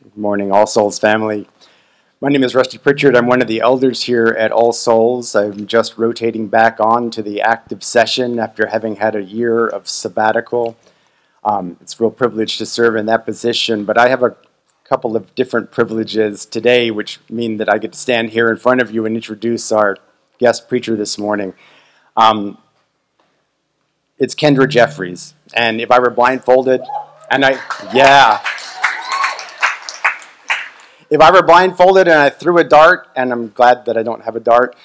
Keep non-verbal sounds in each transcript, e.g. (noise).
Good morning, All Souls family. My name is Rusty Pritchard. I'm one of the elders here at All Souls. I'm just rotating back on to the active session after having had a year of sabbatical. Um, it's a real privilege to serve in that position, but I have a couple of different privileges today, which mean that I get to stand here in front of you and introduce our guest preacher this morning. Um, it's Kendra Jeffreys. And if I were blindfolded, and I, yeah. If I were blindfolded and I threw a dart, and I'm glad that I don't have a dart,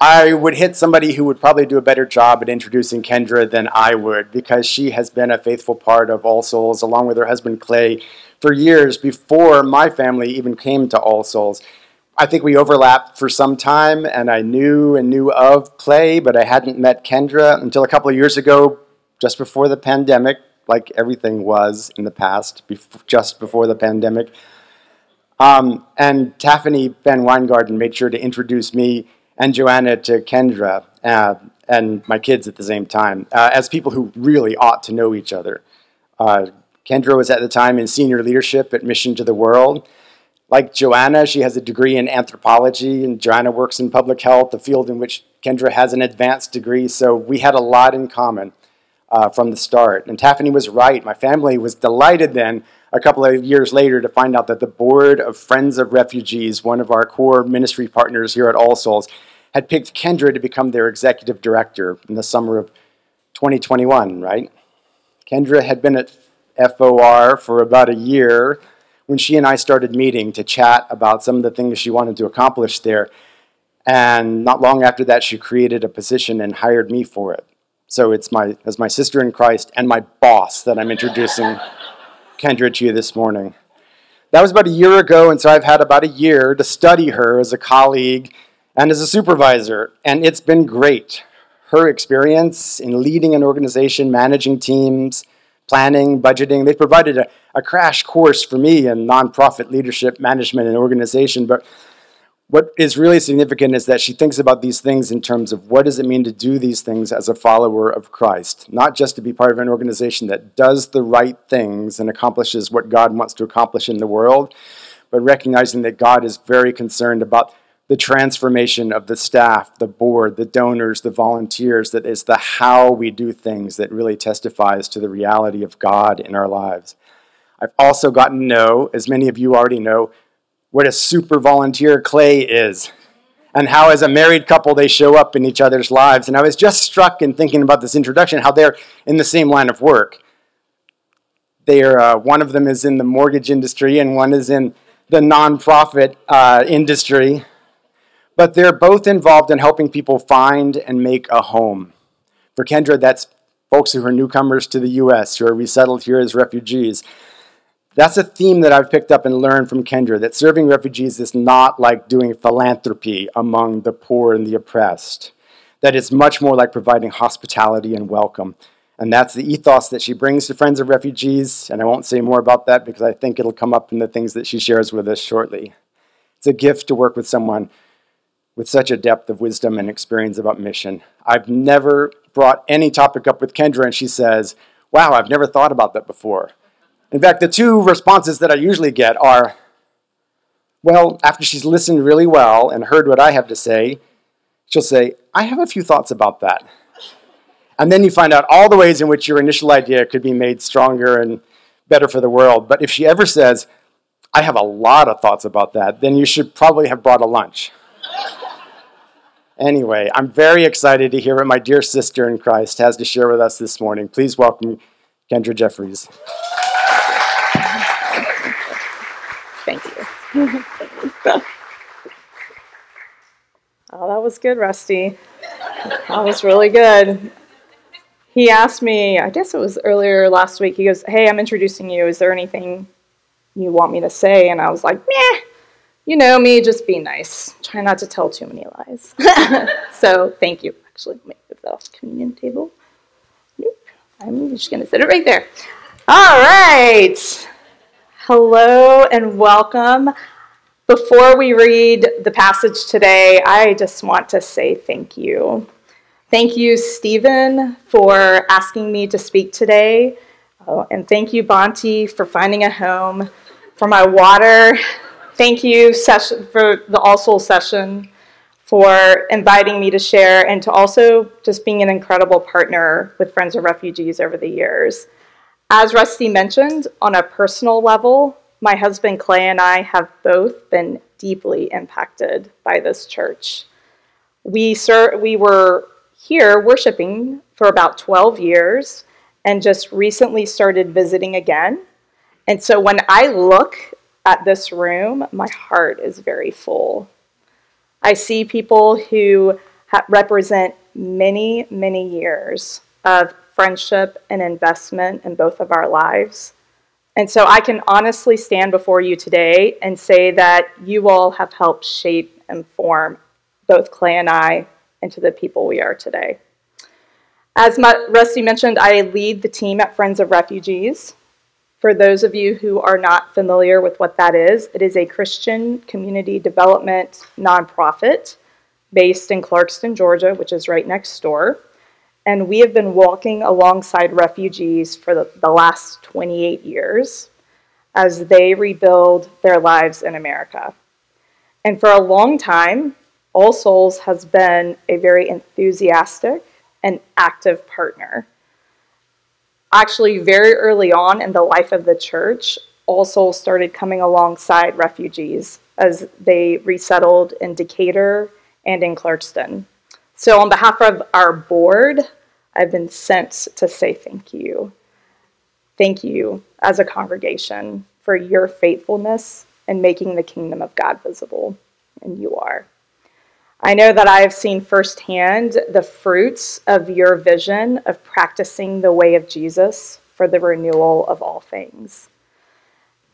I would hit somebody who would probably do a better job at introducing Kendra than I would because she has been a faithful part of All Souls along with her husband Clay for years before my family even came to All Souls. I think we overlapped for some time, and I knew and knew of Clay, but I hadn't met Kendra until a couple of years ago, just before the pandemic, like everything was in the past, just before the pandemic. Um, and Taffany Van Weingarten made sure to introduce me and Joanna to Kendra uh, and my kids at the same time uh, as people who really ought to know each other. Uh, Kendra was at the time in senior leadership at Mission to the World. Like Joanna, she has a degree in anthropology, and Joanna works in public health, a field in which Kendra has an advanced degree, so we had a lot in common uh, from the start. And Taffany was right. My family was delighted then a couple of years later to find out that the board of Friends of Refugees, one of our core ministry partners here at All Souls, had picked Kendra to become their executive director in the summer of 2021, right? Kendra had been at FOR for about a year when she and I started meeting to chat about some of the things she wanted to accomplish there. And not long after that, she created a position and hired me for it. So it's my, as my sister in Christ and my boss that I'm introducing (laughs) Kendra to you this morning. That was about a year ago, and so I've had about a year to study her as a colleague and as a supervisor, and it's been great. Her experience in leading an organization, managing teams, planning, budgeting, they provided a, a crash course for me in nonprofit leadership, management, and organization, but what is really significant is that she thinks about these things in terms of what does it mean to do these things as a follower of Christ, not just to be part of an organization that does the right things and accomplishes what God wants to accomplish in the world, but recognizing that God is very concerned about the transformation of the staff, the board, the donors, the volunteers, that is the how we do things that really testifies to the reality of God in our lives. I've also gotten to know, as many of you already know, what a super volunteer Clay is and how, as a married couple, they show up in each other's lives. And I was just struck in thinking about this introduction how they're in the same line of work. They are, uh, one of them is in the mortgage industry, and one is in the nonprofit uh, industry. But they're both involved in helping people find and make a home. For Kendra, that's folks who are newcomers to the U.S., who are resettled here as refugees. That's a theme that I've picked up and learned from Kendra that serving refugees is not like doing philanthropy among the poor and the oppressed, that it's much more like providing hospitality and welcome. And that's the ethos that she brings to Friends of Refugees. And I won't say more about that because I think it'll come up in the things that she shares with us shortly. It's a gift to work with someone with such a depth of wisdom and experience about mission. I've never brought any topic up with Kendra and she says, Wow, I've never thought about that before. In fact, the two responses that I usually get are, well, after she's listened really well and heard what I have to say, she'll say, I have a few thoughts about that. And then you find out all the ways in which your initial idea could be made stronger and better for the world. But if she ever says, I have a lot of thoughts about that, then you should probably have brought a lunch. anyway, I'm very excited to hear what my dear sister in Christ has to share with us this morning. Please welcome Kendra Jeffreys. Thank you. (laughs) oh, that was good, Rusty. That was really good. He asked me, I guess it was earlier last week, he goes, Hey, I'm introducing you. Is there anything you want me to say? And I was like, Meh, you know me, just be nice. Try not to tell too many lies. (laughs) so thank you. Actually, let me move that off the communion table. Nope. I'm just going to sit it right there. All right. Hello and welcome. Before we read the passage today, I just want to say thank you. Thank you, Stephen, for asking me to speak today. Oh, and thank you, Bonti, for finding a home For my water, thank you session, for the All Souls session, for inviting me to share, and to also just being an incredible partner with Friends of Refugees over the years. As Rusty mentioned, on a personal level, my husband Clay and I have both been deeply impacted by this church. We, ser- we were here worshiping for about 12 years and just recently started visiting again. And so when I look at this room, my heart is very full. I see people who ha- represent many, many years of friendship and investment in both of our lives. And so I can honestly stand before you today and say that you all have helped shape and form both Clay and I into the people we are today. As Rusty mentioned, I lead the team at Friends of Refugees. For those of you who are not familiar with what that is, it is a Christian community development nonprofit based in Clarkston, Georgia, which is right next door. And we have been walking alongside refugees for the, the last 28 years as they rebuild their lives in America. And for a long time, All Souls has been a very enthusiastic and active partner. Actually, very early on in the life of the church, All Souls started coming alongside refugees as they resettled in Decatur and in Clarkston. So, on behalf of our board, I've been sent to say thank you. Thank you as a congregation for your faithfulness in making the kingdom of God visible, and you are. I know that I have seen firsthand the fruits of your vision of practicing the way of Jesus for the renewal of all things.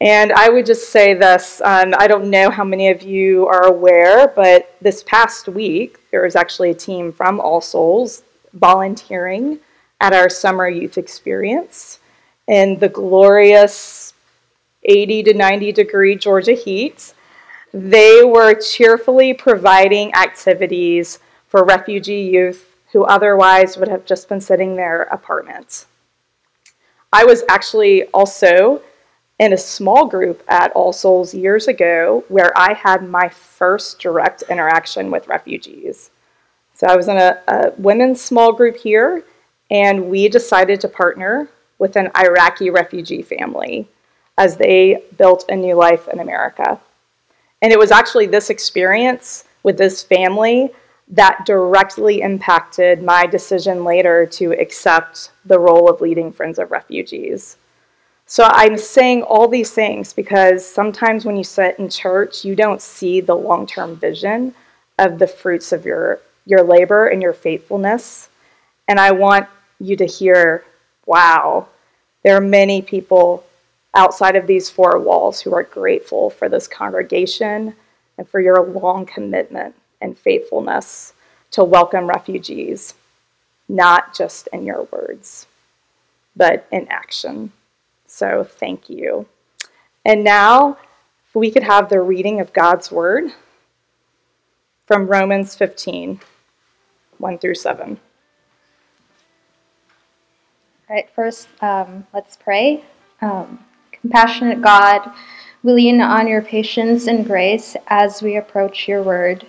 And I would just say this um, I don't know how many of you are aware, but this past week, there was actually a team from All Souls volunteering at our summer youth experience in the glorious 80 to 90 degree Georgia heat. They were cheerfully providing activities for refugee youth who otherwise would have just been sitting in their apartments. I was actually also in a small group at All Souls years ago where I had my first direct interaction with refugees. So I was in a, a women's small group here, and we decided to partner with an Iraqi refugee family as they built a new life in America. And it was actually this experience with this family that directly impacted my decision later to accept the role of leading Friends of Refugees. So I'm saying all these things because sometimes when you sit in church, you don't see the long term vision of the fruits of your, your labor and your faithfulness. And I want you to hear wow, there are many people outside of these four walls who are grateful for this congregation and for your long commitment and faithfulness to welcome refugees, not just in your words, but in action. So thank you. And now, if we could have the reading of God's word from Romans 15 1 through 7. All right, first, um, let's pray. Um, Compassionate God, we lean on your patience and grace as we approach your word.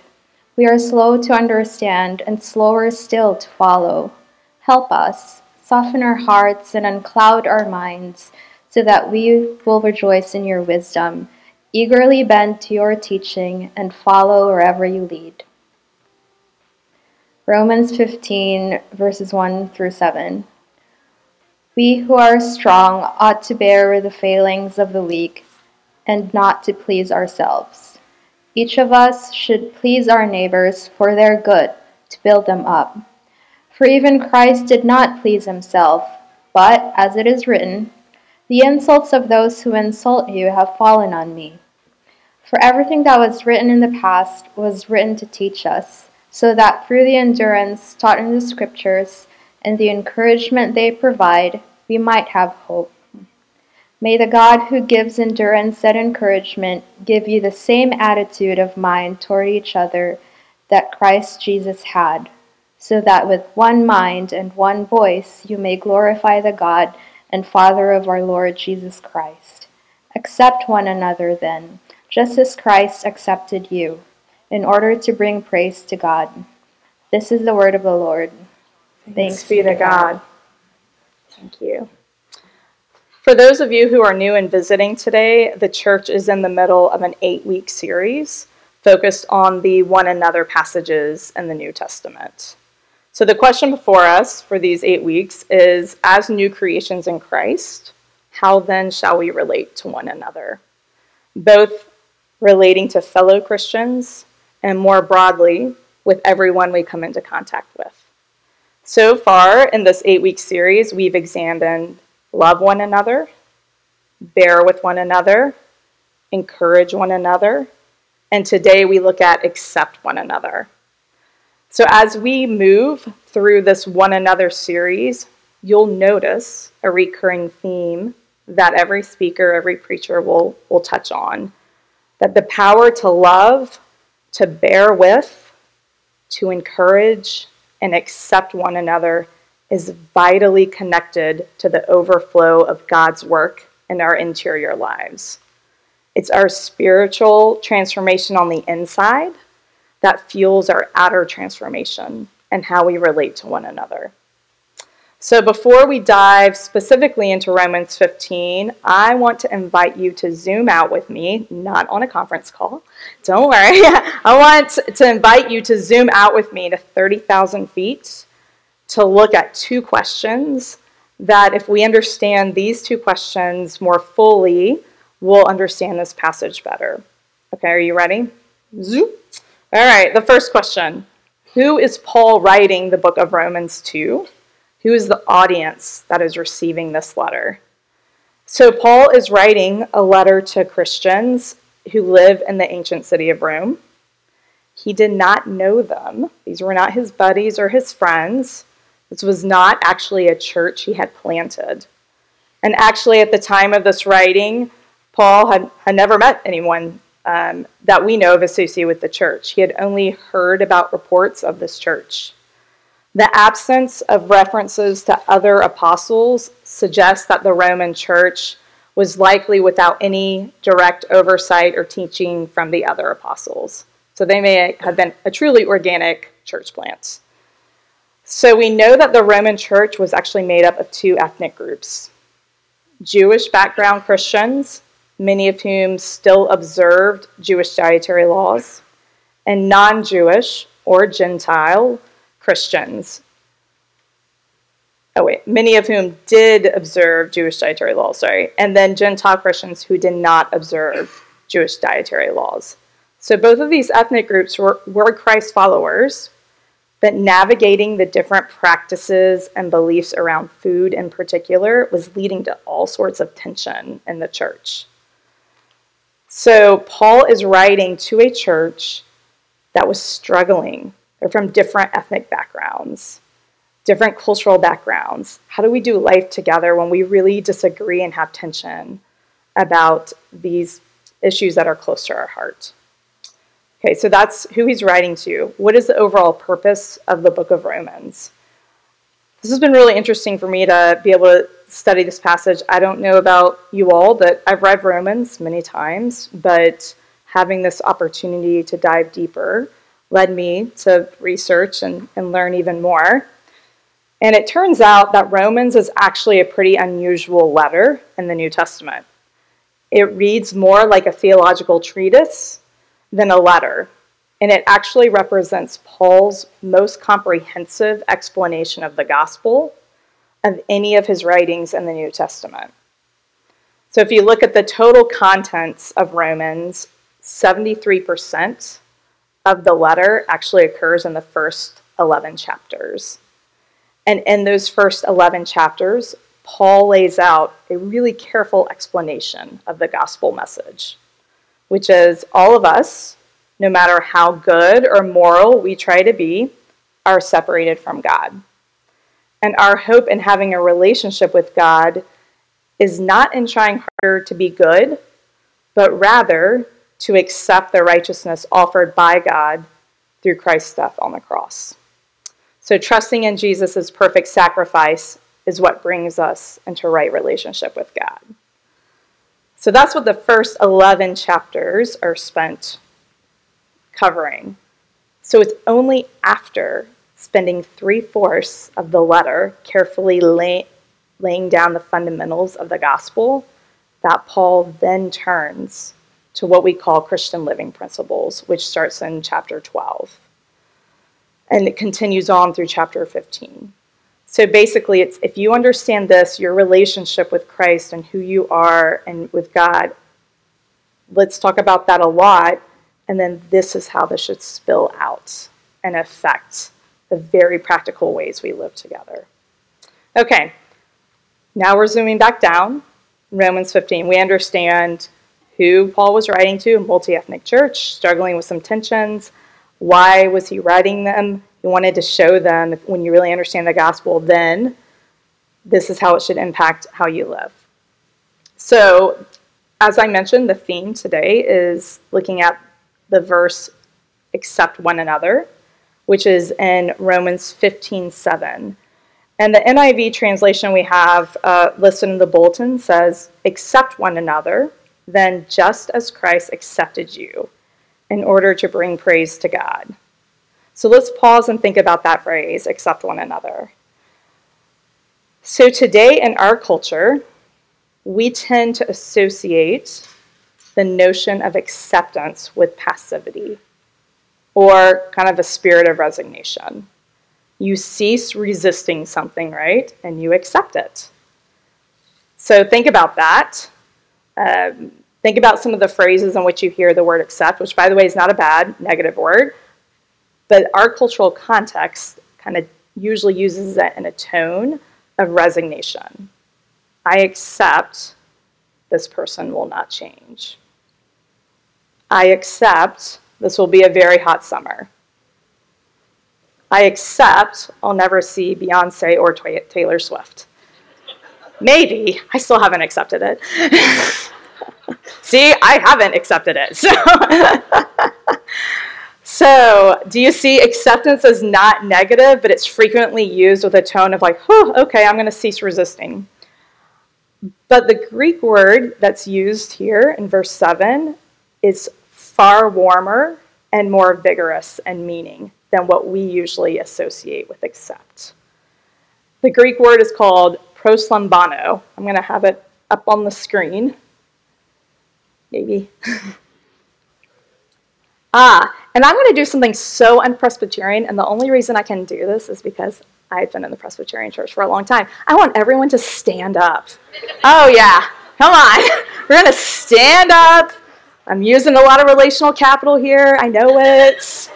We are slow to understand and slower still to follow. Help us, soften our hearts and uncloud our minds so that we will rejoice in your wisdom, eagerly bend to your teaching, and follow wherever you lead. Romans 15, verses 1 through 7. We who are strong ought to bear the failings of the weak and not to please ourselves. Each of us should please our neighbors for their good, to build them up. For even Christ did not please himself, but, as it is written, the insults of those who insult you have fallen on me. For everything that was written in the past was written to teach us, so that through the endurance taught in the Scriptures and the encouragement they provide, we might have hope. May the God who gives endurance and encouragement give you the same attitude of mind toward each other that Christ Jesus had, so that with one mind and one voice you may glorify the God and Father of our Lord Jesus Christ. Accept one another then, just as Christ accepted you, in order to bring praise to God. This is the word of the Lord. Thanks, Thanks be to God. Thank you. For those of you who are new and visiting today, the church is in the middle of an eight week series focused on the one another passages in the New Testament. So, the question before us for these eight weeks is as new creations in Christ, how then shall we relate to one another? Both relating to fellow Christians and more broadly with everyone we come into contact with. So far in this eight week series, we've examined love one another, bear with one another, encourage one another, and today we look at accept one another. So, as we move through this one another series, you'll notice a recurring theme that every speaker, every preacher will, will touch on that the power to love, to bear with, to encourage, and accept one another is vitally connected to the overflow of God's work in our interior lives. It's our spiritual transformation on the inside that fuels our outer transformation and how we relate to one another. So, before we dive specifically into Romans 15, I want to invite you to zoom out with me, not on a conference call. Don't worry. (laughs) I want to invite you to zoom out with me to 30,000 feet to look at two questions that, if we understand these two questions more fully, we'll understand this passage better. Okay, are you ready? Zoom. All right, the first question Who is Paul writing the book of Romans to? Who is the audience that is receiving this letter? So, Paul is writing a letter to Christians who live in the ancient city of Rome. He did not know them, these were not his buddies or his friends. This was not actually a church he had planted. And actually, at the time of this writing, Paul had, had never met anyone um, that we know of associated with the church. He had only heard about reports of this church. The absence of references to other apostles suggests that the Roman church was likely without any direct oversight or teaching from the other apostles. So they may have been a truly organic church plant. So we know that the Roman church was actually made up of two ethnic groups Jewish background Christians, many of whom still observed Jewish dietary laws, and non Jewish or Gentile Christians. Oh, wait, many of whom did observe Jewish dietary laws, sorry, and then Gentile Christians who did not observe Jewish dietary laws. So both of these ethnic groups were, were Christ followers but navigating the different practices and beliefs around food in particular was leading to all sorts of tension in the church. So, Paul is writing to a church that was struggling. They're from different ethnic backgrounds, different cultural backgrounds. How do we do life together when we really disagree and have tension about these issues that are close to our heart? Okay, so that's who he's writing to. What is the overall purpose of the book of Romans? This has been really interesting for me to be able to study this passage. I don't know about you all, but I've read Romans many times, but having this opportunity to dive deeper led me to research and, and learn even more. And it turns out that Romans is actually a pretty unusual letter in the New Testament. It reads more like a theological treatise than a letter, and it actually represents Paul's most comprehensive explanation of the gospel of any of his writings in the New Testament. So if you look at the total contents of Romans, 73% of the letter actually occurs in the first 11 chapters. And in those first 11 chapters, Paul lays out a really careful explanation of the gospel message which is all of us, no matter how good or moral we try to be, are separated from God. And our hope in having a relationship with God is not in trying harder to be good, but rather to accept the righteousness offered by God through Christ's death on the cross. So, trusting in Jesus' perfect sacrifice is what brings us into right relationship with God. So that's what the first 11 chapters are spent covering. So it's only after spending three fourths of the letter carefully lay, laying down the fundamentals of the gospel that Paul then turns to what we call Christian living principles, which starts in chapter 12. And it continues on through chapter 15. So basically, it's if you understand this, your relationship with Christ and who you are and with God, let's talk about that a lot. And then this is how this should spill out and affect the very practical ways we live together. Okay, now we're zooming back down. Romans 15. We understand who Paul was writing to, a multi ethnic church, struggling with some tensions. Why was he writing them? He wanted to show them when you really understand the gospel, then this is how it should impact how you live. So, as I mentioned, the theme today is looking at the verse accept one another, which is in Romans 15 7. And the NIV translation we have uh, listed in the bulletin says, accept one another, then just as Christ accepted you in order to bring praise to God. So let's pause and think about that phrase accept one another. So today in our culture, we tend to associate the notion of acceptance with passivity or kind of a spirit of resignation. You cease resisting something, right? And you accept it. So think about that. Um, think about some of the phrases in which you hear the word accept, which, by the way, is not a bad negative word. But our cultural context kind of usually uses it in a tone of resignation. I accept this person will not change. I accept this will be a very hot summer. I accept I'll never see Beyonce or Taylor Swift. Maybe. I still haven't accepted it. (laughs) see, I haven't accepted it. So. (laughs) So, do you see acceptance is not negative, but it's frequently used with a tone of like, okay, I'm going to cease resisting. But the Greek word that's used here in verse 7 is far warmer and more vigorous and meaning than what we usually associate with accept. The Greek word is called proslambano. I'm going to have it up on the screen. Maybe. (laughs) Ah, and I'm going to do something so unpresbyterian, and the only reason I can do this is because I've been in the Presbyterian church for a long time. I want everyone to stand up. Oh, yeah, come on. (laughs) We're going to stand up. I'm using a lot of relational capital here. I know it.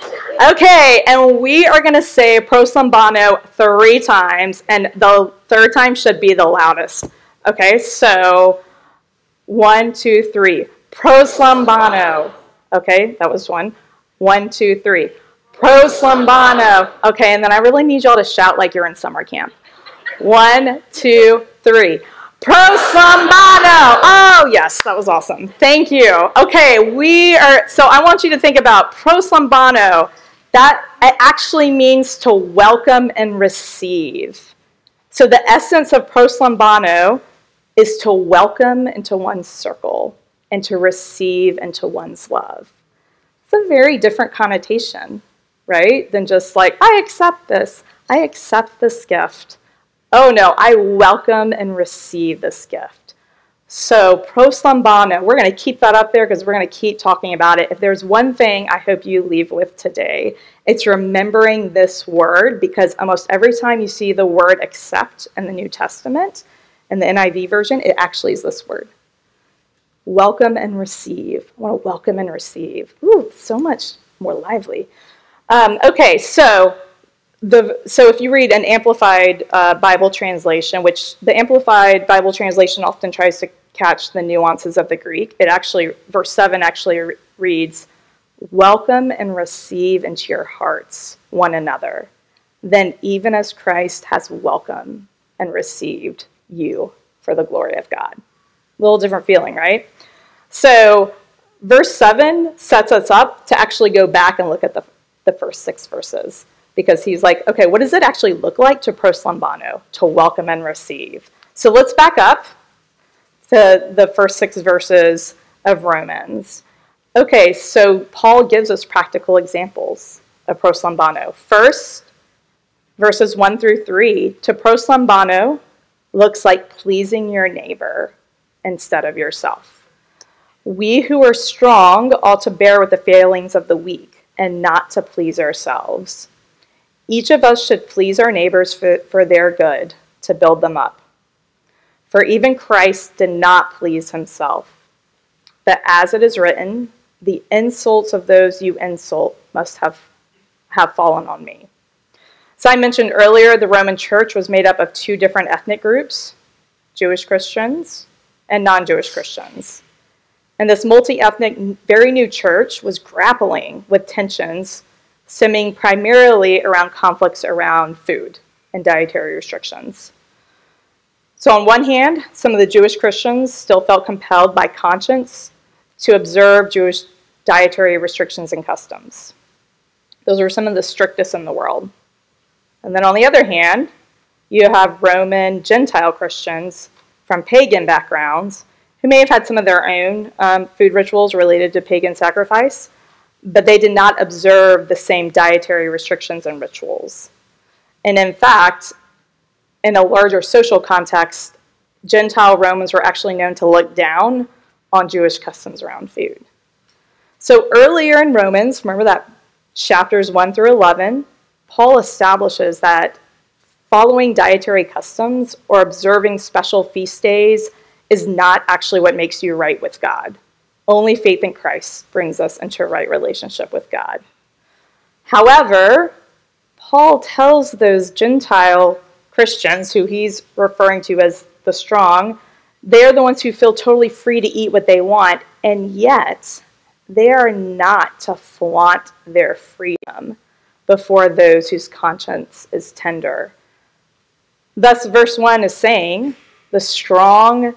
Okay, and we are going to say proslambano three times, and the third time should be the loudest. Okay, so one, two, three. Proslambano. Okay, that was one. One, two, three. Proslambano. Okay, and then I really need y'all to shout like you're in summer camp. One, two, three. Proslambano. Oh, yes, that was awesome. Thank you. Okay, we are, so I want you to think about proslambano. That actually means to welcome and receive. So the essence of proslambano is to welcome into one's circle and to receive into one's love. It's a very different connotation, right? Than just like, I accept this, I accept this gift. Oh no, I welcome and receive this gift. So, proslambano, we're going to keep that up there because we're going to keep talking about it. If there's one thing I hope you leave with today, it's remembering this word because almost every time you see the word accept in the New Testament, in the NIV version, it actually is this word welcome and receive. I want to welcome and receive. Ooh, so much more lively. Um, okay, so the so if you read an amplified uh, Bible translation, which the amplified Bible translation often tries to catch the nuances of the Greek, it actually verse seven actually re- reads, "Welcome and receive into your hearts one another, then even as Christ has welcomed and received you for the glory of God." A little different feeling, right? So, verse 7 sets us up to actually go back and look at the, the first six verses because he's like, okay, what does it actually look like to proslambano, to welcome and receive? So let's back up to the first six verses of Romans. Okay, so Paul gives us practical examples of proslambano. First, verses 1 through 3, to proslambano looks like pleasing your neighbor instead of yourself. We who are strong ought to bear with the failings of the weak and not to please ourselves. Each of us should please our neighbors for, for their good, to build them up. For even Christ did not please himself. But as it is written, the insults of those you insult must have, have fallen on me. So I mentioned earlier the Roman church was made up of two different ethnic groups Jewish Christians and non Jewish Christians. And this multi ethnic, very new church was grappling with tensions stemming primarily around conflicts around food and dietary restrictions. So, on one hand, some of the Jewish Christians still felt compelled by conscience to observe Jewish dietary restrictions and customs. Those were some of the strictest in the world. And then on the other hand, you have Roman Gentile Christians from pagan backgrounds who may have had some of their own um, food rituals related to pagan sacrifice, but they did not observe the same dietary restrictions and rituals. And in fact, in a larger social context, Gentile Romans were actually known to look down on Jewish customs around food. So earlier in Romans, remember that chapters 1 through 11, Paul establishes that following dietary customs or observing special feast days is not actually what makes you right with God. Only faith in Christ brings us into a right relationship with God. However, Paul tells those Gentile Christians, who he's referring to as the strong, they're the ones who feel totally free to eat what they want, and yet they are not to flaunt their freedom before those whose conscience is tender. Thus, verse 1 is saying, the strong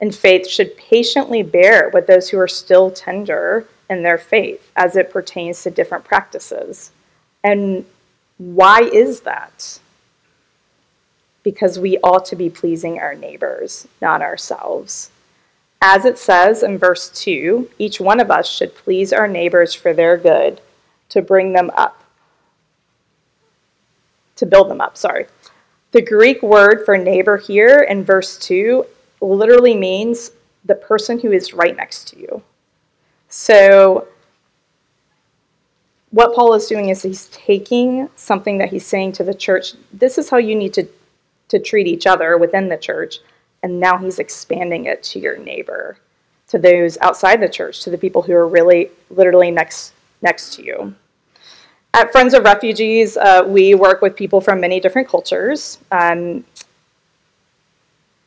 in faith should patiently bear with those who are still tender in their faith as it pertains to different practices. And why is that? Because we ought to be pleasing our neighbors, not ourselves. As it says in verse 2, each one of us should please our neighbors for their good, to bring them up, to build them up, sorry. The Greek word for neighbor here in verse 2 literally means the person who is right next to you. So, what Paul is doing is he's taking something that he's saying to the church this is how you need to, to treat each other within the church and now he's expanding it to your neighbor, to those outside the church, to the people who are really literally next next to you. At Friends of Refugees, uh, we work with people from many different cultures, um,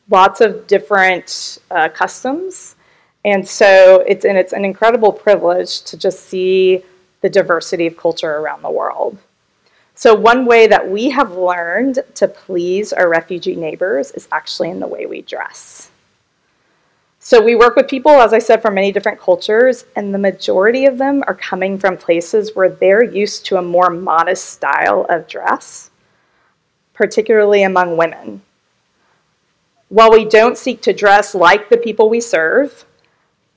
lots of different uh, customs, and so it's and it's an incredible privilege to just see the diversity of culture around the world. So, one way that we have learned to please our refugee neighbors is actually in the way we dress. So, we work with people, as I said, from many different cultures, and the majority of them are coming from places where they're used to a more modest style of dress, particularly among women. While we don't seek to dress like the people we serve,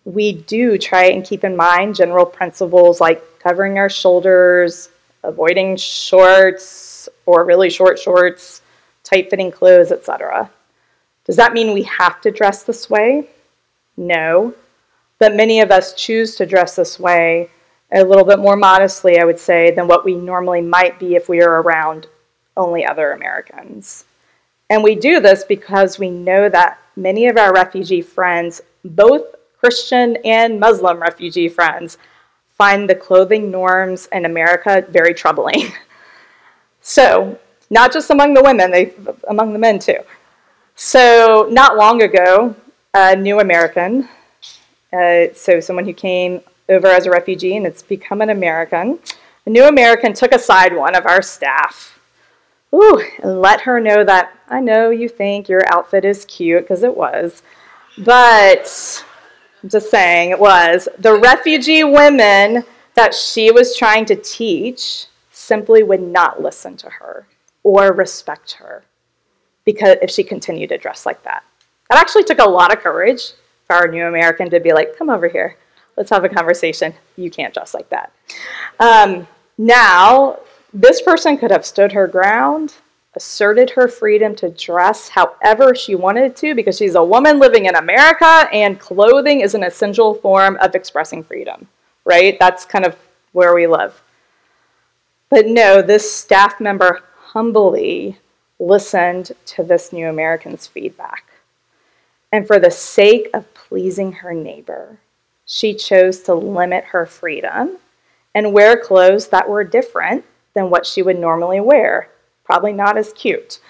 we do try and keep in mind general principles like covering our shoulders, avoiding shorts or really short shorts, tight fitting clothes, etc. Does that mean we have to dress this way? No. But many of us choose to dress this way a little bit more modestly, I would say, than what we normally might be if we are around only other Americans. And we do this because we know that many of our refugee friends, both Christian and Muslim refugee friends, find the clothing norms in America very troubling. (laughs) so, not just among the women, they among the men too. So, not long ago, a new American, uh, so someone who came over as a refugee and it's become an American, a new American took aside one of our staff. Ooh, and let her know that I know you think your outfit is cute because it was, but I'm just saying it was. The refugee women that she was trying to teach simply would not listen to her or respect her because if she continued to dress like that. That actually took a lot of courage for our new American to be like, come over here, let's have a conversation. You can't dress like that. Um, now, this person could have stood her ground, asserted her freedom to dress however she wanted to because she's a woman living in America and clothing is an essential form of expressing freedom, right? That's kind of where we live. But no, this staff member humbly listened to this new American's feedback. And for the sake of pleasing her neighbor, she chose to limit her freedom and wear clothes that were different than what she would normally wear, probably not as cute.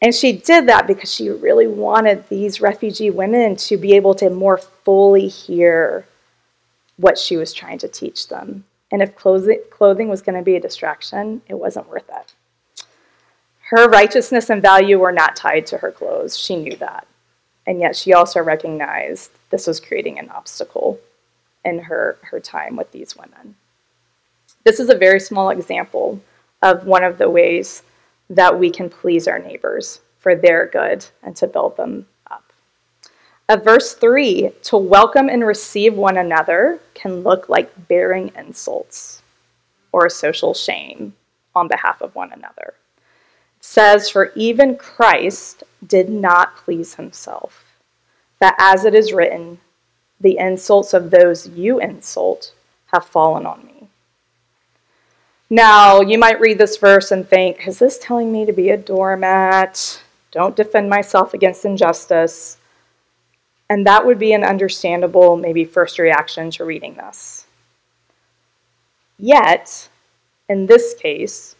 And she did that because she really wanted these refugee women to be able to more fully hear what she was trying to teach them. And if clothing was going to be a distraction, it wasn't worth it. Her righteousness and value were not tied to her clothes. She knew that. And yet she also recognized this was creating an obstacle in her, her time with these women. This is a very small example of one of the ways that we can please our neighbors for their good and to build them up. Of verse 3, to welcome and receive one another can look like bearing insults or social shame on behalf of one another. It says, For even Christ did not please himself, that as it is written, the insults of those you insult have fallen on me. Now, you might read this verse and think, is this telling me to be a doormat? Don't defend myself against injustice. And that would be an understandable, maybe, first reaction to reading this. Yet, in this case,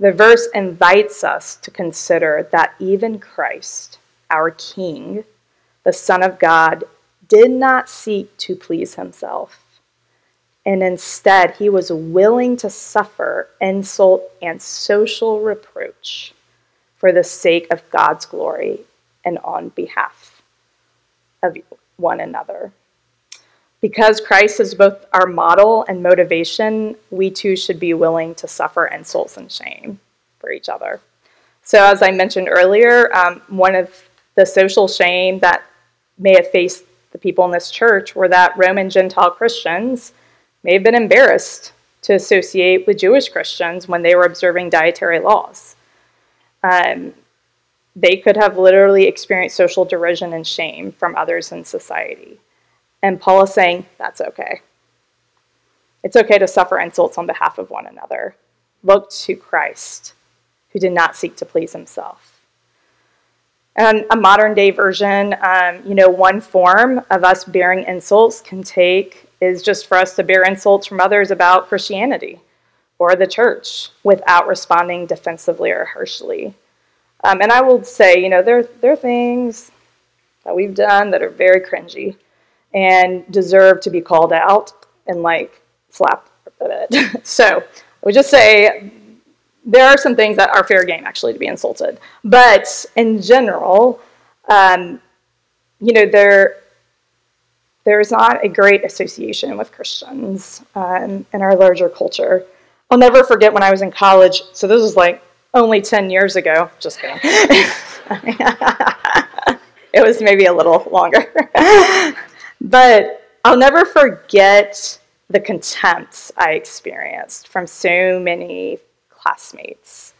the verse invites us to consider that even Christ, our King, the Son of God, did not seek to please himself and instead he was willing to suffer insult and social reproach for the sake of God's glory and on behalf of one another. Because Christ is both our model and motivation, we too should be willing to suffer insults and shame for each other. So, as I mentioned earlier, um, one of the social shame that may have faced the people in this church were that Roman Gentile Christians may have been embarrassed to associate with Jewish Christians when they were observing dietary laws. Um, they could have literally experienced social derision and shame from others in society. And Paul is saying that's okay. It's okay to suffer insults on behalf of one another. Look to Christ, who did not seek to please himself. And a modern day version, um, you know, one form of us bearing insults can take is just for us to bear insults from others about Christianity or the church without responding defensively or harshly. Um, and I will say, you know, there, there are things that we've done that are very cringy and deserve to be called out and like slapped a bit. (laughs) so I would just say there are some things that are fair game actually to be insulted. But in general, um, you know, there there's not a great association with Christians um, in our larger culture. I'll never forget when I was in college. So this was like only 10 years ago. Just kidding. (laughs) it was maybe a little longer. (laughs) but I'll never forget the contempt I experienced from so many classmates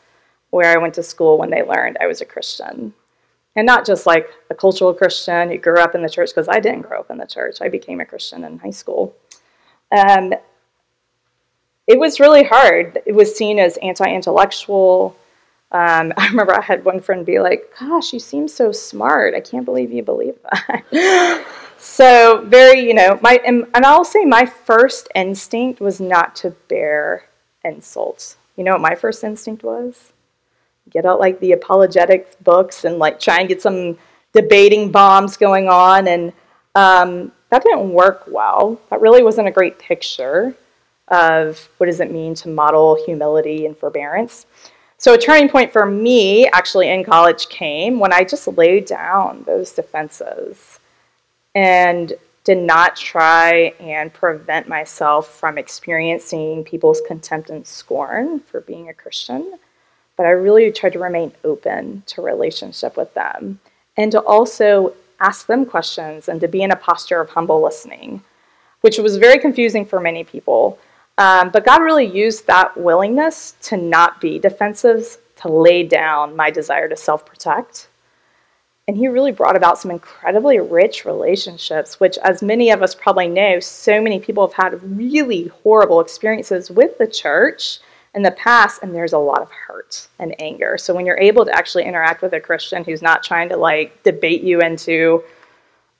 where I went to school when they learned I was a Christian and not just like a cultural Christian who grew up in the church, because I didn't grow up in the church. I became a Christian in high school. Um, it was really hard. It was seen as anti intellectual. Um, (laughs) I remember I had one friend be like, Gosh, you seem so smart. I can't believe you believe (laughs) that. so, very, you know, my, and, and I'll say my first instinct was not to bear insults. You know what my first instinct was? Get out like the apologetics books and like try and get some debating bombs going on. And um, that didn't work well. That really wasn't a great picture of what does it mean to model humility and forbearance. So a turning point for me actually in college came when I just laid down those defenses and did not try and prevent myself from experiencing people's contempt and scorn for being a Christian but I really tried to remain open to relationship with them and to also ask them questions and to be in a posture of humble listening, which was very confusing for many people. Um, but God really used that willingness to not be defensive, to lay down my desire to self protect. And He really brought about some incredibly rich relationships, which, as many of us probably know, so many people have had really horrible experiences with the church in the past, and there's a lot of hurt and anger. So when you're able to actually interact with a Christian who's not trying to like debate you into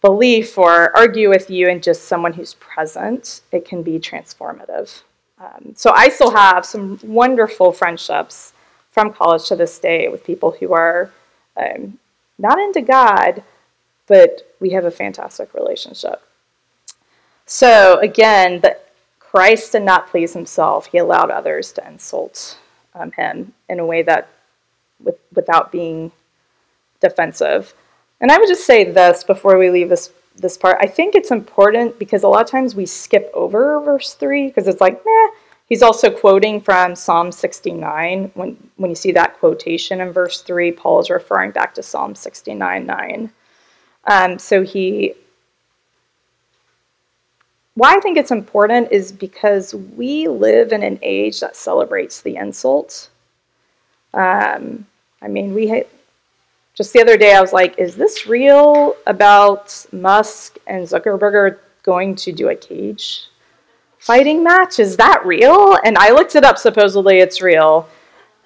belief or argue with you and just someone who's present, it can be transformative. Um, so I still have some wonderful friendships from college to this day with people who are um, not into God, but we have a fantastic relationship. So again, the, Christ did not please himself. He allowed others to insult um, him in a way that, with, without being defensive. And I would just say this before we leave this this part. I think it's important because a lot of times we skip over verse 3 because it's like, meh. He's also quoting from Psalm 69. When, when you see that quotation in verse 3, Paul is referring back to Psalm 69 9. Um, so he. Why I think it's important is because we live in an age that celebrates the insult. Um, I mean, we just the other day I was like, is this real about Musk and Zuckerberg going to do a cage fighting match? Is that real? And I looked it up, supposedly it's real.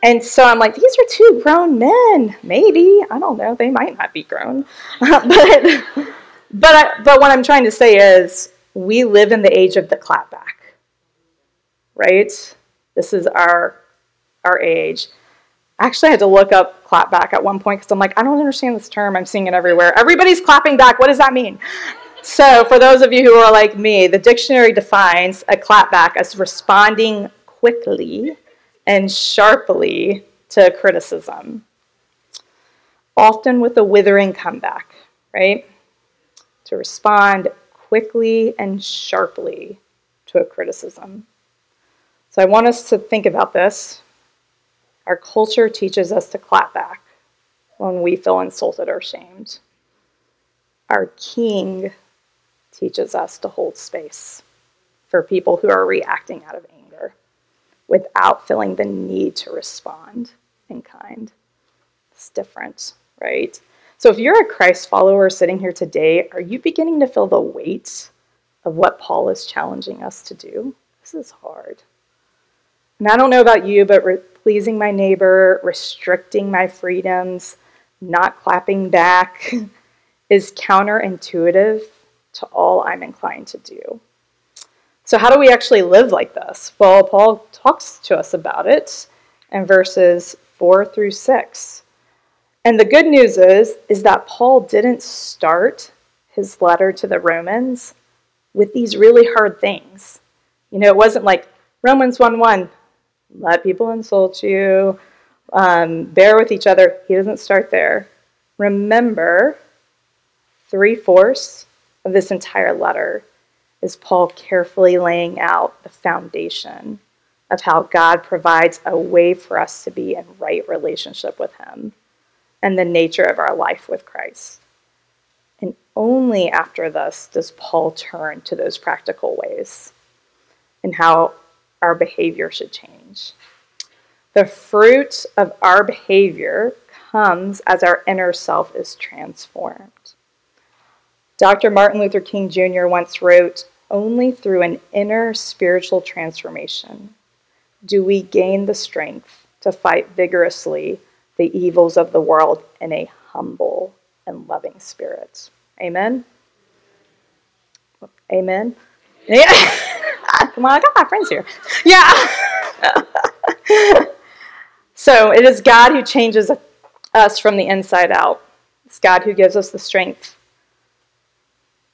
And so I'm like, these are two grown men. Maybe. I don't know. They might not be grown. (laughs) but but I, but what I'm trying to say is we live in the age of the clapback. Right? This is our our age. Actually, I had to look up clapback at one point because I'm like, I don't understand this term. I'm seeing it everywhere. Everybody's clapping back. What does that mean? So, for those of you who are like me, the dictionary defines a clapback as responding quickly and sharply to criticism, often with a withering comeback, right? To respond quickly and sharply to a criticism. So, I want us to think about this our culture teaches us to clap back when we feel insulted or shamed. Our king teaches us to hold space for people who are reacting out of anger without feeling the need to respond in kind. It's different, right? So if you're a Christ follower sitting here today, are you beginning to feel the weight of what Paul is challenging us to do? This is hard. And I don't know about you, but re- pleasing my neighbor, restricting my freedoms, not clapping back (laughs) is counterintuitive to all I'm inclined to do. So, how do we actually live like this? Well, Paul talks to us about it in verses 4 through 6. And the good news is, is that Paul didn't start his letter to the Romans with these really hard things. You know, it wasn't like Romans 1 1, let people insult you, um, bear with each other. He doesn't start there. Remember, three fourths of this entire letter is Paul carefully laying out the foundation of how God provides a way for us to be in right relationship with Him and the nature of our life with Christ. And only after this does Paul turn to those practical ways and how our behavior should change. The fruit of our behavior comes as our inner self is transformed. Dr. Martin Luther King Jr. once wrote Only through an inner spiritual transformation do we gain the strength to fight vigorously the evils of the world in a humble and loving spirit. Amen. Amen. Yeah. (laughs) Come on, I got my friends here. Yeah. (laughs) so it is God who changes us from the inside out. It's God who gives us the strength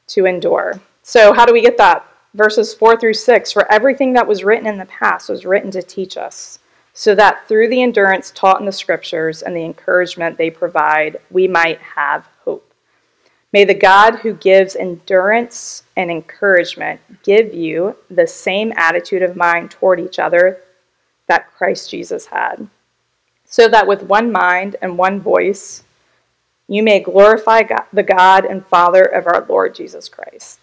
to endure. So, how do we get that? Verses 4 through 6 For everything that was written in the past was written to teach us, so that through the endurance taught in the scriptures and the encouragement they provide, we might have hope. May the God who gives endurance and encouragement give you the same attitude of mind toward each other that Christ Jesus had, so that with one mind and one voice you may glorify God, the God and Father of our Lord Jesus Christ.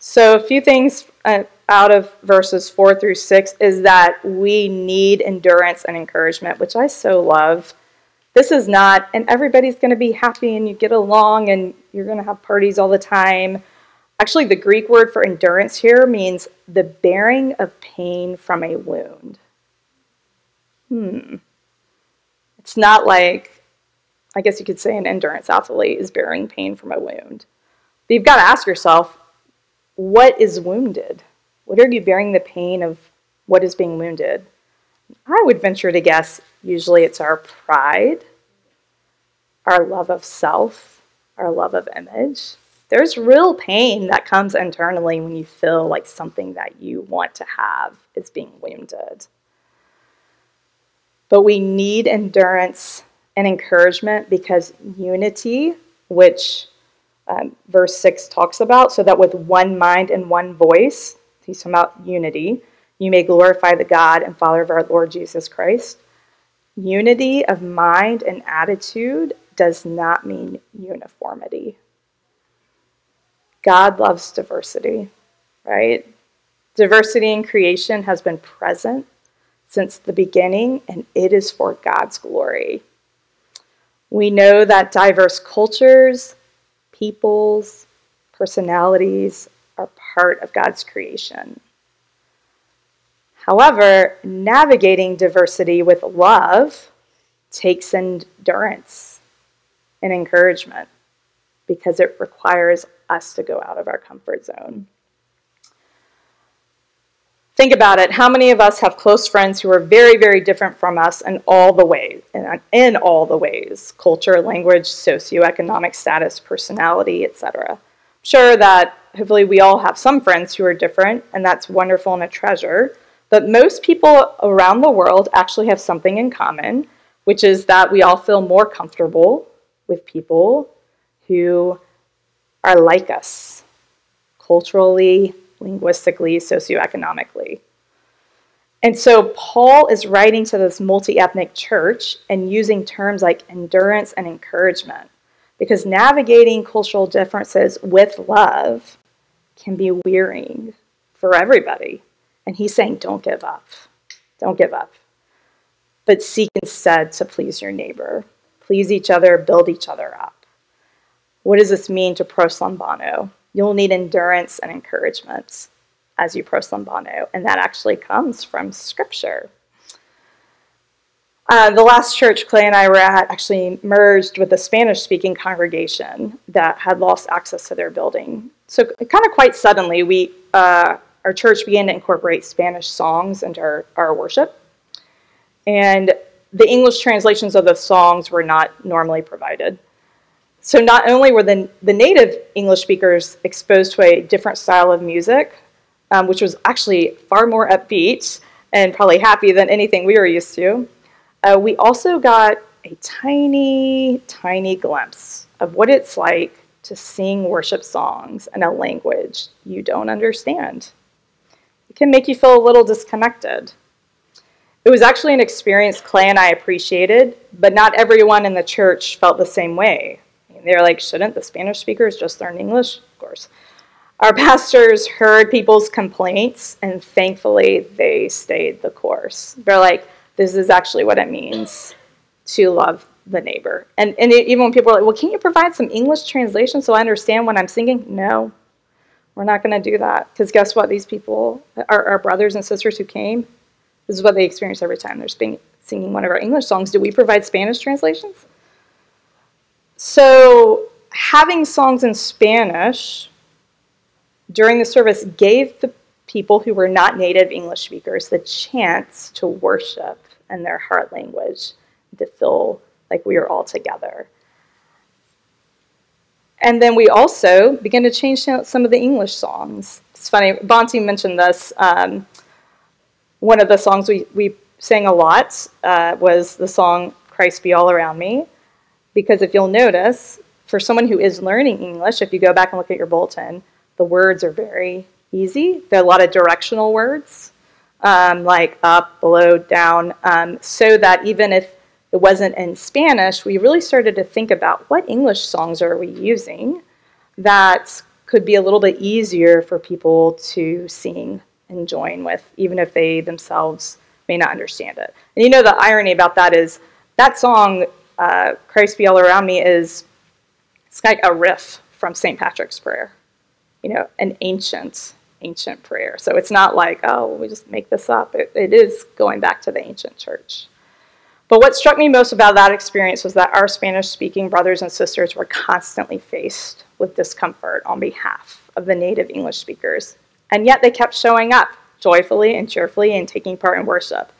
So, a few things uh, out of verses 4 through 6 is that we need endurance and encouragement, which I so love. This is not, and everybody's going to be happy and you get along and you're going to have parties all the time. Actually, the Greek word for endurance here means the bearing of pain from a wound. Hmm. It's not like, I guess you could say an endurance athlete is bearing pain from a wound. But you've got to ask yourself, what is wounded? What are you bearing the pain of what is being wounded? I would venture to guess usually it's our pride, our love of self, our love of image. There's real pain that comes internally when you feel like something that you want to have is being wounded. But we need endurance and encouragement because unity, which um, verse 6 talks about, so that with one mind and one voice, he's about unity, you may glorify the God and Father of our Lord Jesus Christ. Unity of mind and attitude does not mean uniformity. God loves diversity, right? Diversity in creation has been present since the beginning, and it is for God's glory. We know that diverse cultures, peoples, personalities part of God's creation. However, navigating diversity with love takes endurance and encouragement because it requires us to go out of our comfort zone. Think about it. How many of us have close friends who are very, very different from us in all the ways, in, in all the ways, culture, language, socioeconomic status, personality, etc. Sure that hopefully we all have some friends who are different, and that's wonderful and a treasure. But most people around the world actually have something in common, which is that we all feel more comfortable with people who are like us culturally, linguistically, socioeconomically. And so Paul is writing to this multi ethnic church and using terms like endurance and encouragement because navigating cultural differences with love can be wearying for everybody. And he's saying, don't give up. Don't give up. But seek instead to please your neighbor. Please each other, build each other up. What does this mean to proslambano? you'll need endurance and encouragement as you proslambano, and that actually comes from Scripture. Uh, the last church Clay and I were at actually merged with a Spanish speaking congregation that had lost access to their building. So, kind of quite suddenly, we, uh, our church began to incorporate Spanish songs into our, our worship. And the English translations of the songs were not normally provided. So not only were the, the native English speakers exposed to a different style of music, um, which was actually far more upbeat and probably happy than anything we were used to, uh, we also got a tiny, tiny glimpse of what it's like to sing worship songs in a language you don't understand. It can make you feel a little disconnected. It was actually an experience Clay and I appreciated, but not everyone in the church felt the same way. They're like, shouldn't the Spanish speakers just learn English? Of course. Our (laughs) pastors heard people's complaints, and thankfully they stayed the course. They're like, this is actually what it means to love the neighbor. And, and even when people are like, well, can you provide some English translation so I understand when I'm singing? No, we're not going to do that. Because guess what? These people, our, our brothers and sisters who came, this is what they experience every time they're singing one of our English songs. Do we provide Spanish translations? So, having songs in Spanish during the service gave the people who were not native English speakers the chance to worship in their heart language, to feel like we were all together. And then we also began to change some of the English songs. It's funny, Bonte mentioned this. Um, one of the songs we, we sang a lot uh, was the song Christ Be All Around Me. Because if you'll notice, for someone who is learning English, if you go back and look at your bulletin, the words are very easy. There are a lot of directional words, um, like up, below, down, um, so that even if it wasn't in Spanish, we really started to think about what English songs are we using that could be a little bit easier for people to sing and join with, even if they themselves may not understand it. And you know, the irony about that is that song, uh, Christ Be All Around Me, is it's like a riff from St. Patrick's Prayer, you know, an ancient, ancient prayer. So it's not like, oh, we just make this up. It, it is going back to the ancient church. But what struck me most about that experience was that our Spanish speaking brothers and sisters were constantly faced with discomfort on behalf of the native English speakers. And yet they kept showing up joyfully and cheerfully and taking part in worship.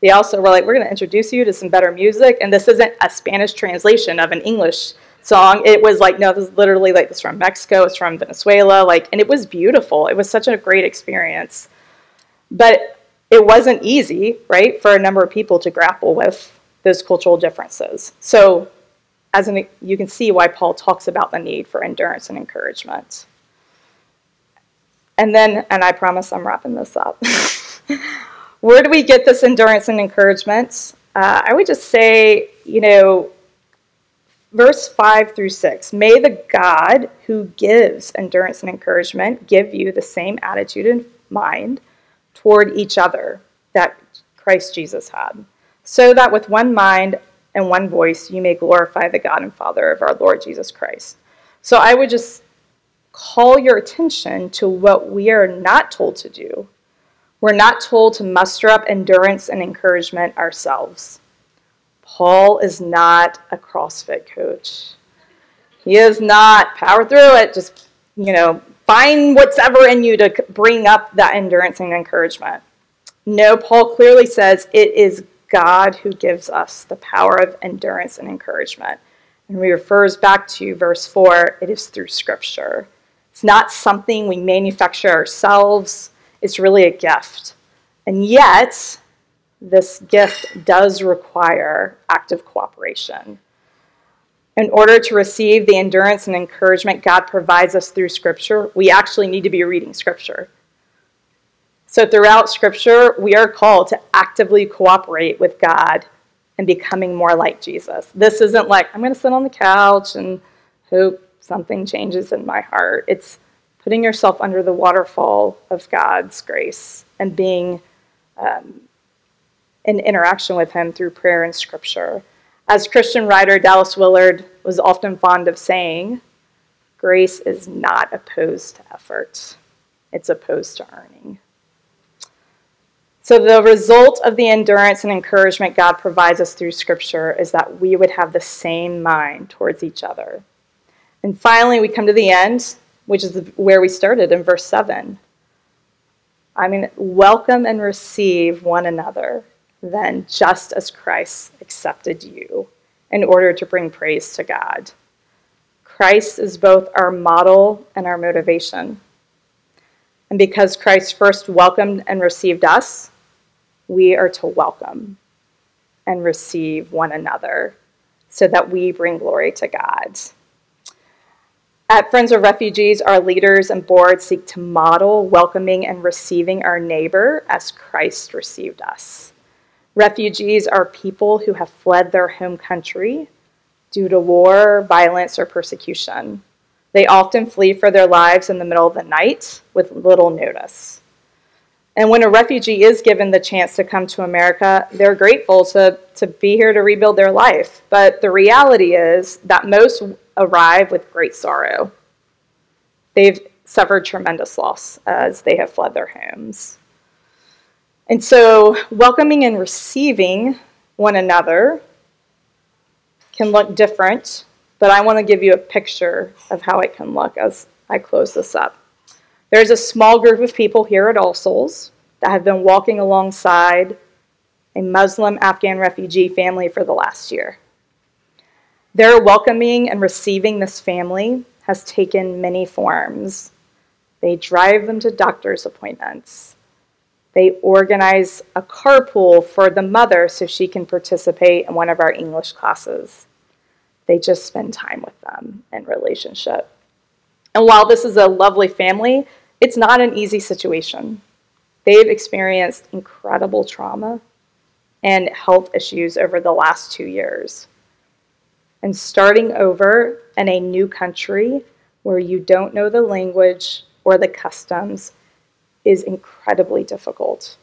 They also were like, we're going to introduce you to some better music. And this isn't a Spanish translation of an English song. It was like, no, this is literally like this from Mexico, it's from Venezuela. Like, and it was beautiful. It was such a great experience. But it wasn't easy, right, for a number of people to grapple with those cultural differences. So, as an, you can see why Paul talks about the need for endurance and encouragement. And then, and I promise I'm wrapping this up. (laughs) Where do we get this endurance and encouragement? Uh, I would just say, you know, verse 5 through 6 May the God who gives endurance and encouragement give you the same attitude and mind toward each other that Christ Jesus had so that with one mind and one voice you may glorify the God and Father of our Lord Jesus Christ. So I would just call your attention to what we are not told to do. We're not told to muster up endurance and encouragement ourselves. Paul is not a CrossFit coach. He is not power through it, just, you know, find what's ever in you to bring up that endurance and encouragement. No, Paul clearly says it is God who gives us the power of endurance and encouragement. And he refers back to verse 4 it is through Scripture. It's not something we manufacture ourselves, it's really a gift. And yet, this gift does require active cooperation. In order to receive the endurance and encouragement God provides us through Scripture, we actually need to be reading Scripture. So, throughout Scripture, we are called to actively cooperate with God and becoming more like Jesus. This isn't like, I'm going to sit on the couch and hope something changes in my heart. It's putting yourself under the waterfall of God's grace and being um, in interaction with Him through prayer and Scripture. As Christian writer Dallas Willard was often fond of saying, grace is not opposed to effort, it's opposed to earning. So, the result of the endurance and encouragement God provides us through Scripture is that we would have the same mind towards each other. And finally, we come to the end, which is where we started in verse 7. I mean, welcome and receive one another, then, just as Christ accepted you, in order to bring praise to God. Christ is both our model and our motivation. And because Christ first welcomed and received us, we are to welcome and receive one another so that we bring glory to God. At Friends of Refugees, our leaders and board seek to model welcoming and receiving our neighbor as Christ received us. Refugees are people who have fled their home country due to war, violence, or persecution. They often flee for their lives in the middle of the night with little notice. And when a refugee is given the chance to come to America, they're grateful to, to be here to rebuild their life. But the reality is that most arrive with great sorrow. They've suffered tremendous loss as they have fled their homes. And so, welcoming and receiving one another can look different, but I want to give you a picture of how it can look as I close this up. There's a small group of people here at All Souls that have been walking alongside a Muslim Afghan refugee family for the last year. Their welcoming and receiving this family has taken many forms. They drive them to doctor's appointments. They organize a carpool for the mother so she can participate in one of our English classes. They just spend time with them in relationship. And while this is a lovely family, it's not an easy situation. They've experienced incredible trauma, and health issues over the last two years. And starting over in a new country where you don't know the language or the customs is incredibly difficult.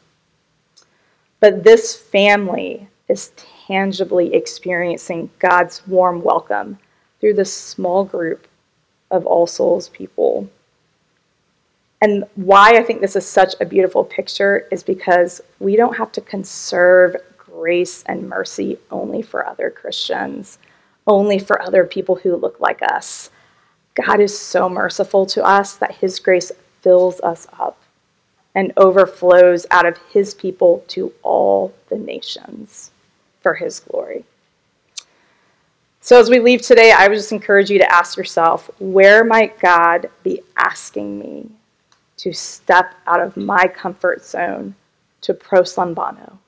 But this family is tangibly experiencing God's warm welcome through this small group of All Souls people. And why I think this is such a beautiful picture is because we don't have to conserve grace and mercy only for other Christians, only for other people who look like us. God is so merciful to us that His grace fills us up and overflows out of His people to all the nations for His glory. So, as we leave today, I would just encourage you to ask yourself where might God be asking me to step out of my comfort zone to proslambano,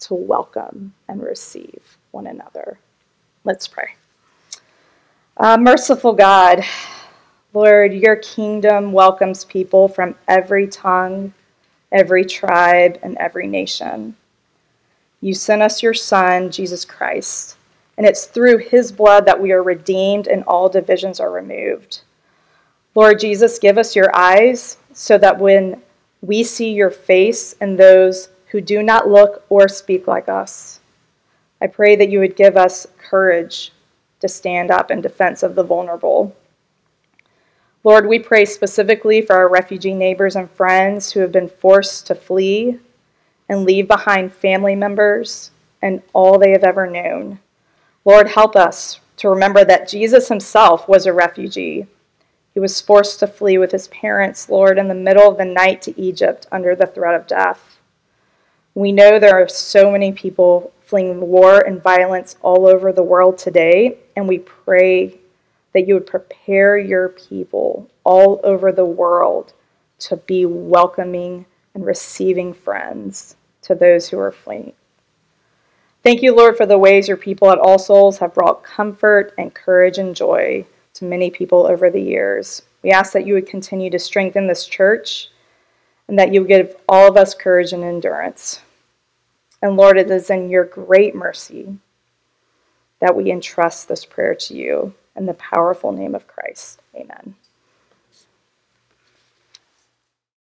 to welcome and receive one another. Let's pray. Uh, merciful God, Lord, your kingdom welcomes people from every tongue, every tribe, and every nation. You sent us your Son, Jesus Christ, and it's through his blood that we are redeemed and all divisions are removed. Lord Jesus, give us your eyes so that when we see your face and those who do not look or speak like us, I pray that you would give us courage to stand up in defense of the vulnerable. Lord, we pray specifically for our refugee neighbors and friends who have been forced to flee and leave behind family members and all they have ever known. Lord, help us to remember that Jesus himself was a refugee he was forced to flee with his parents, Lord, in the middle of the night to Egypt under the threat of death. We know there are so many people fleeing war and violence all over the world today, and we pray that you would prepare your people all over the world to be welcoming and receiving friends to those who are fleeing. Thank you, Lord, for the ways your people at All Souls have brought comfort and courage and joy to many people over the years. We ask that you would continue to strengthen this church and that you would give all of us courage and endurance. And Lord, it is in your great mercy that we entrust this prayer to you in the powerful name of Christ. Amen.